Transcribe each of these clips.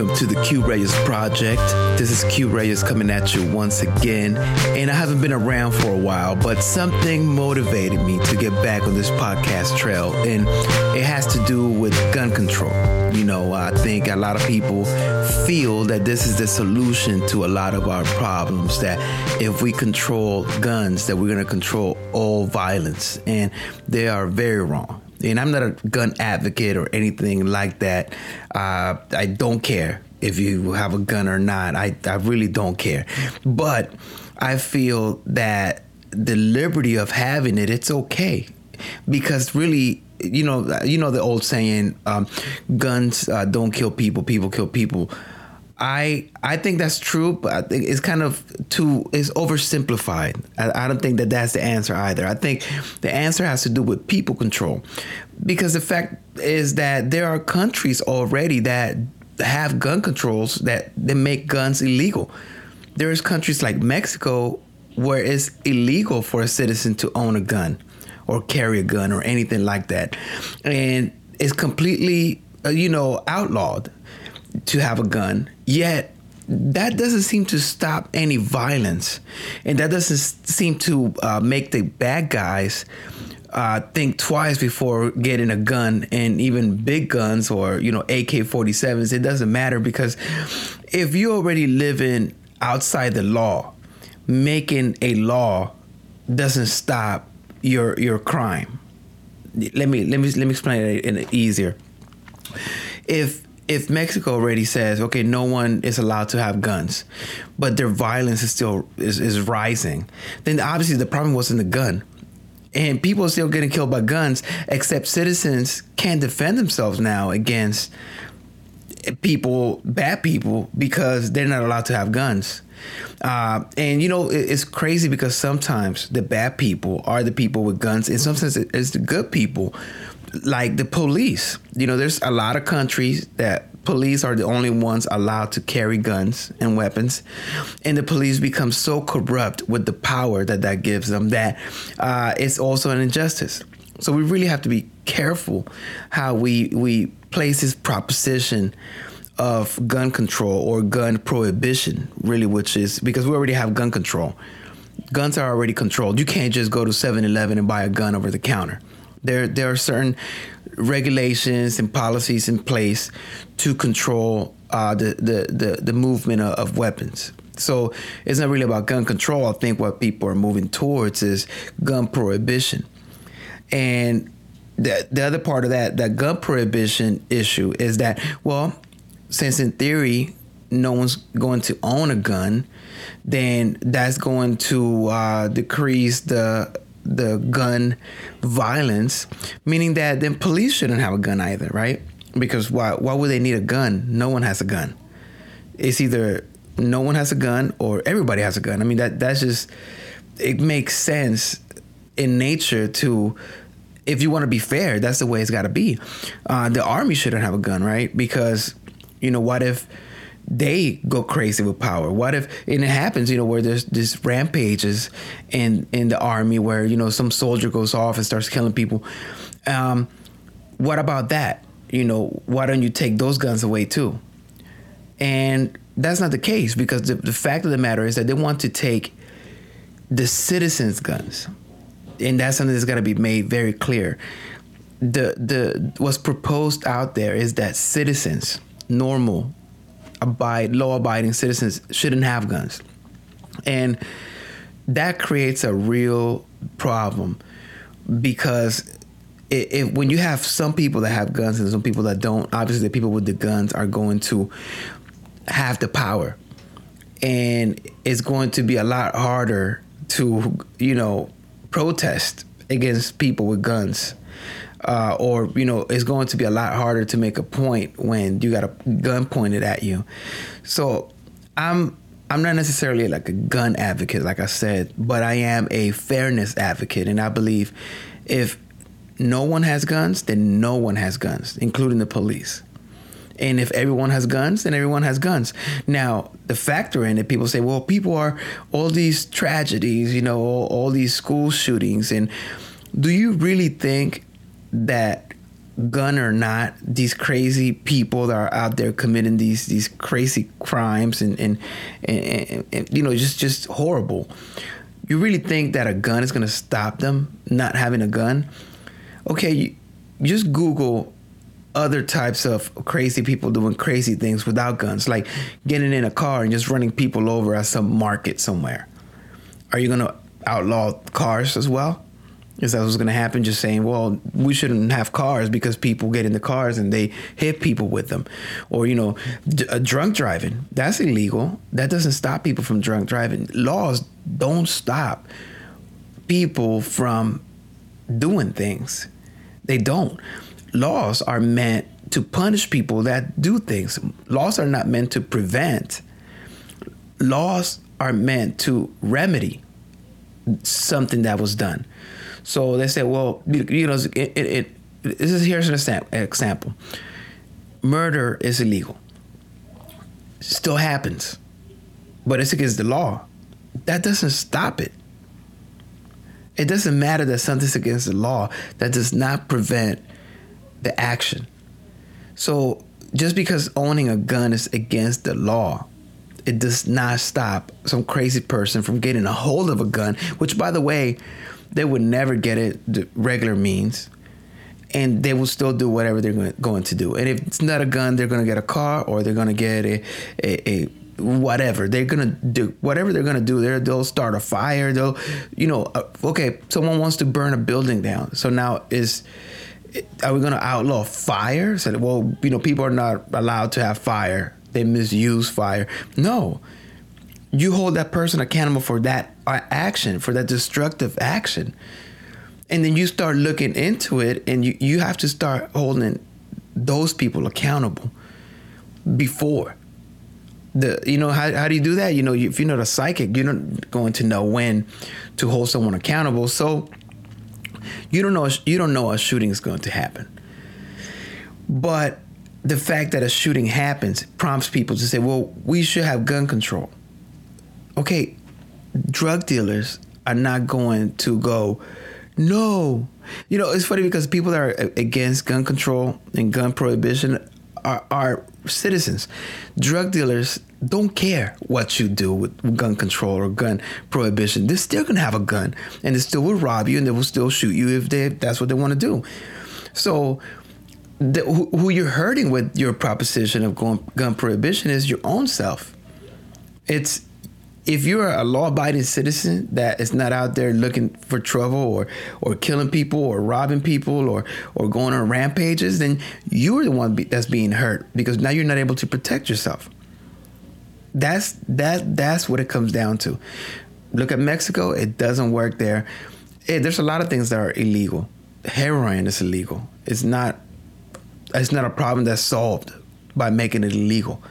welcome to the Q Reyes Project. This is Q Reyes coming at you once again. And I haven't been around for a while, but something motivated me to get back on this podcast trail. And it has to do with gun control. You know, I think a lot of people feel that this is the solution to a lot of our problems. That if we control guns, that we're going to control all violence. And they are very wrong and I'm not a gun advocate or anything like that. Uh, I don't care if you have a gun or not. I, I really don't care. But I feel that the liberty of having it, it's okay. Because really, you know, you know the old saying, um, guns uh, don't kill people, people kill people. I I think that's true, but I think it's kind of too it's oversimplified. I, I, don't think that that's the answer either. I think the answer has to do with people control, because the fact is that there are countries already that have gun controls that they make guns illegal. There's countries like Mexico where it's illegal for a citizen to own a gun or carry a gun or anything like that, and it's completely uh, you know outlawed to have a gun. Yet that doesn't seem to stop any violence, and that doesn't seem to uh, make the bad guys uh, think twice before getting a gun, and even big guns or you know AK-47s. It doesn't matter because if you already living outside the law, making a law doesn't stop your your crime. Let me let me let me explain it in easier. If if Mexico already says, okay, no one is allowed to have guns, but their violence is still is, is rising, then obviously the problem wasn't the gun. And people are still getting killed by guns, except citizens can't defend themselves now against people, bad people, because they're not allowed to have guns. Uh, and you know, it's crazy because sometimes the bad people are the people with guns, and sometimes it's the good people like the police. You know, there's a lot of countries that police are the only ones allowed to carry guns and weapons, and the police become so corrupt with the power that that gives them that uh, it's also an injustice. So we really have to be careful how we we place this proposition of gun control or gun prohibition, really, which is because we already have gun control. Guns are already controlled. You can't just go to 7 Eleven and buy a gun over the counter. There, there are certain regulations and policies in place to control uh, the, the, the, the movement of, of weapons. So it's not really about gun control. I think what people are moving towards is gun prohibition. And the, the other part of that, that gun prohibition issue is that, well, since in theory, no one's going to own a gun, then that's going to uh, decrease the the gun violence, meaning that then police shouldn't have a gun either, right? Because why why would they need a gun? No one has a gun. It's either no one has a gun or everybody has a gun. I mean that that's just it makes sense in nature to if you want to be fair, that's the way it's got to be. Uh, the army shouldn't have a gun, right? Because you know what if they go crazy with power? What if and it happens, you know, where there's this rampages in in the army where you know some soldier goes off and starts killing people. Um, what about that? You know, why don't you take those guns away too? And that's not the case because the, the fact of the matter is that they want to take the citizens' guns, and that's something that's got to be made very clear. The the what's proposed out there is that citizens, normal abide law abiding citizens shouldn't have guns. And that creates a real problem because it, it, when you have some people that have guns and some people that don't, obviously the people with the guns are going to have the power. And it's going to be a lot harder to, you know, protest against people with guns uh, or you know it's going to be a lot harder to make a point when you got a gun pointed at you so i'm i'm not necessarily like a gun advocate like i said but i am a fairness advocate and i believe if no one has guns then no one has guns including the police and if everyone has guns, then everyone has guns. Now, the factor in it, people say, well, people are all these tragedies, you know, all, all these school shootings. And do you really think that gun or not, these crazy people that are out there committing these these crazy crimes and and, and, and, and you know just just horrible. You really think that a gun is going to stop them not having a gun? Okay, you, just Google other types of crazy people doing crazy things without guns, like getting in a car and just running people over at some market somewhere. Are you going to outlaw cars as well? Is that what's going to happen? Just saying, well, we shouldn't have cars because people get in the cars and they hit people with them, or you know, d- uh, drunk driving. That's illegal. That doesn't stop people from drunk driving. Laws don't stop people from doing things. They don't. Laws are meant to punish people that do things. Laws are not meant to prevent. Laws are meant to remedy something that was done. So they said, well, you know, it, it, it this is here's an example. Murder is illegal. Still happens, but it's against the law. That doesn't stop it. It doesn't matter that something's against the law. That does not prevent the action. So just because owning a gun is against the law, it does not stop some crazy person from getting a hold of a gun, which by the way, they would never get it the regular means and they will still do whatever they're going to do. And if it's not a gun, they're going to get a car or they're going to get a, a, a whatever. They're gonna do whatever they're gonna do. They they'll start a fire. They'll you know uh, okay someone wants to burn a building down. So now is are we gonna outlaw fire? So well you know people are not allowed to have fire. They misuse fire. No. You hold that person accountable for that action, for that destructive action. And then you start looking into it and you, you have to start holding those people accountable before. The you know how, how do you do that? You know if you're not a psychic, you're not going to know when to hold someone accountable. So you don't know you don't know a shooting is going to happen. But the fact that a shooting happens prompts people to say, "Well, we should have gun control." okay, drug dealers are not going to go, no. You know, it's funny because people that are against gun control and gun prohibition are, are citizens. Drug dealers don't care what you do with gun control or gun prohibition. They're still gonna have a gun, and they still will rob you, and they will still shoot you if they if that's what they want to do. So, the, who, who, you're hurting with your proposition of gun, gun prohibition is your own self. It's if you're a law-abiding citizen that is not out there looking for trouble or or killing people or robbing people or or going on rampages, then you're the one that's being hurt because now you're not able to protect yourself. That's that that's what it comes down to. Look at Mexico; it doesn't work there. There's a lot of things that are illegal. Heroin is illegal. It's not. It's not a problem that's solved by making it illegal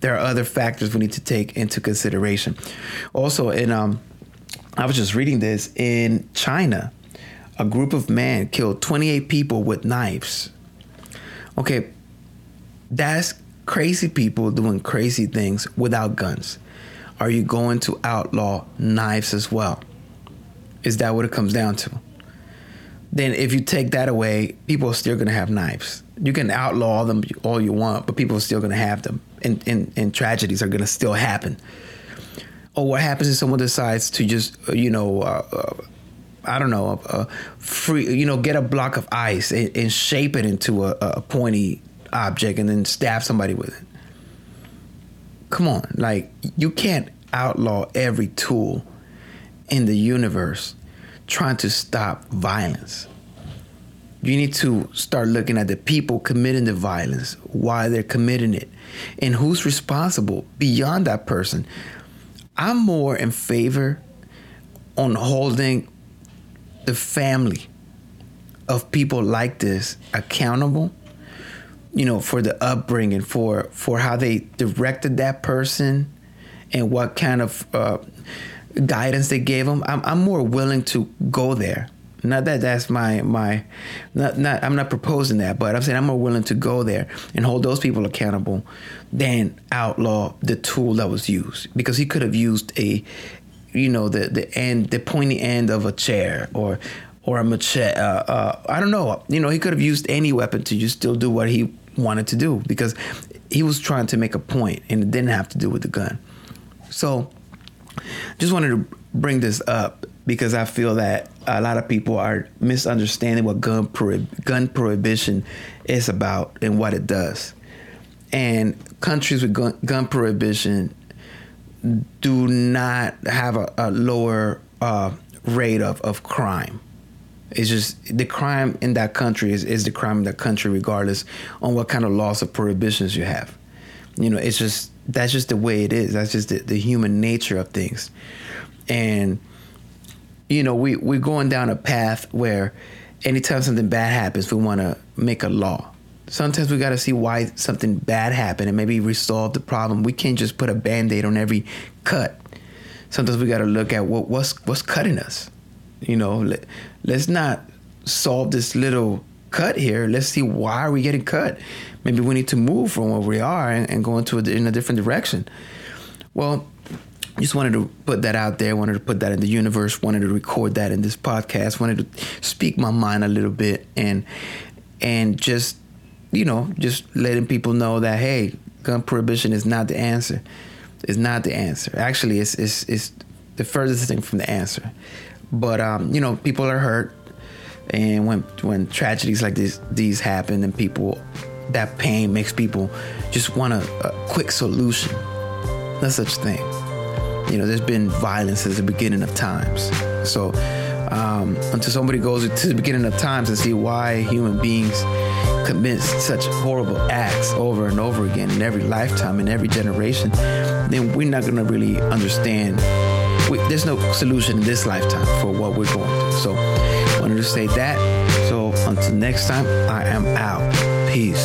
there are other factors we need to take into consideration. Also, in um, I was just reading this in China, a group of men killed 28 people with knives. Okay, that's crazy people doing crazy things without guns. Are you going to outlaw knives as well? Is that what it comes down to? Then, if you take that away, people are still going to have knives. You can outlaw them all you want, but people are still going to have them and, and, and tragedies are going to still happen. Or what happens if someone decides to just, uh, you know, uh, uh, I don't know, uh, free, you know, get a block of ice and, and shape it into a, a pointy object and then stab somebody with it. Come on, like you can't outlaw every tool in the universe trying to stop violence you need to start looking at the people committing the violence, why they're committing it, and who's responsible beyond that person. I'm more in favor on holding the family of people like this accountable you know for the upbringing for for how they directed that person and what kind of uh, guidance they gave them I'm, I'm more willing to go there not that that's my my not not I'm not proposing that, but I'm saying I'm more willing to go there and hold those people accountable than outlaw the tool that was used because he could have used a you know the the end the pointy end of a chair or or a machete. Uh, uh, I don't know. You know, he could have used any weapon to just still do what he wanted to do because he was trying to make a point and it didn't have to do with the gun. So, just wanted to bring this up because I feel that a lot of people are misunderstanding what gun gun prohibition is about and what it does. And countries with gun, gun prohibition do not have a, a lower uh, rate of, of crime. It's just the crime in that country is, is the crime in that country, regardless on what kind of laws or prohibitions you have. You know, it's just that's just the way it is. That's just the, the human nature of things. And you know, we we're going down a path where anytime something bad happens, we want to make a law. Sometimes we got to see why something bad happened and maybe resolve the problem. We can't just put a band-aid on every cut. Sometimes we got to look at what what's what's cutting us you know, let, let's not solve this little cut here. Let's see why are we getting cut. Maybe we need to move from where we are and, and go into a, in a different direction. Well, just wanted to put that out there. Wanted to put that in the universe. Wanted to record that in this podcast. Wanted to speak my mind a little bit and and just you know just letting people know that hey, gun prohibition is not the answer. It's not the answer. Actually, it's it's it's the furthest thing from the answer. But um, you know, people are hurt, and when when tragedies like this these happen, and people that pain makes people just want a, a quick solution. No such thing. You know, there's been violence since the beginning of times. So um, until somebody goes to the beginning of times and see why human beings commit such horrible acts over and over again in every lifetime in every generation, then we're not going to really understand we, there's no solution in this lifetime for what we're going through. So, I wanted to say that. So, until next time, I am out. Peace.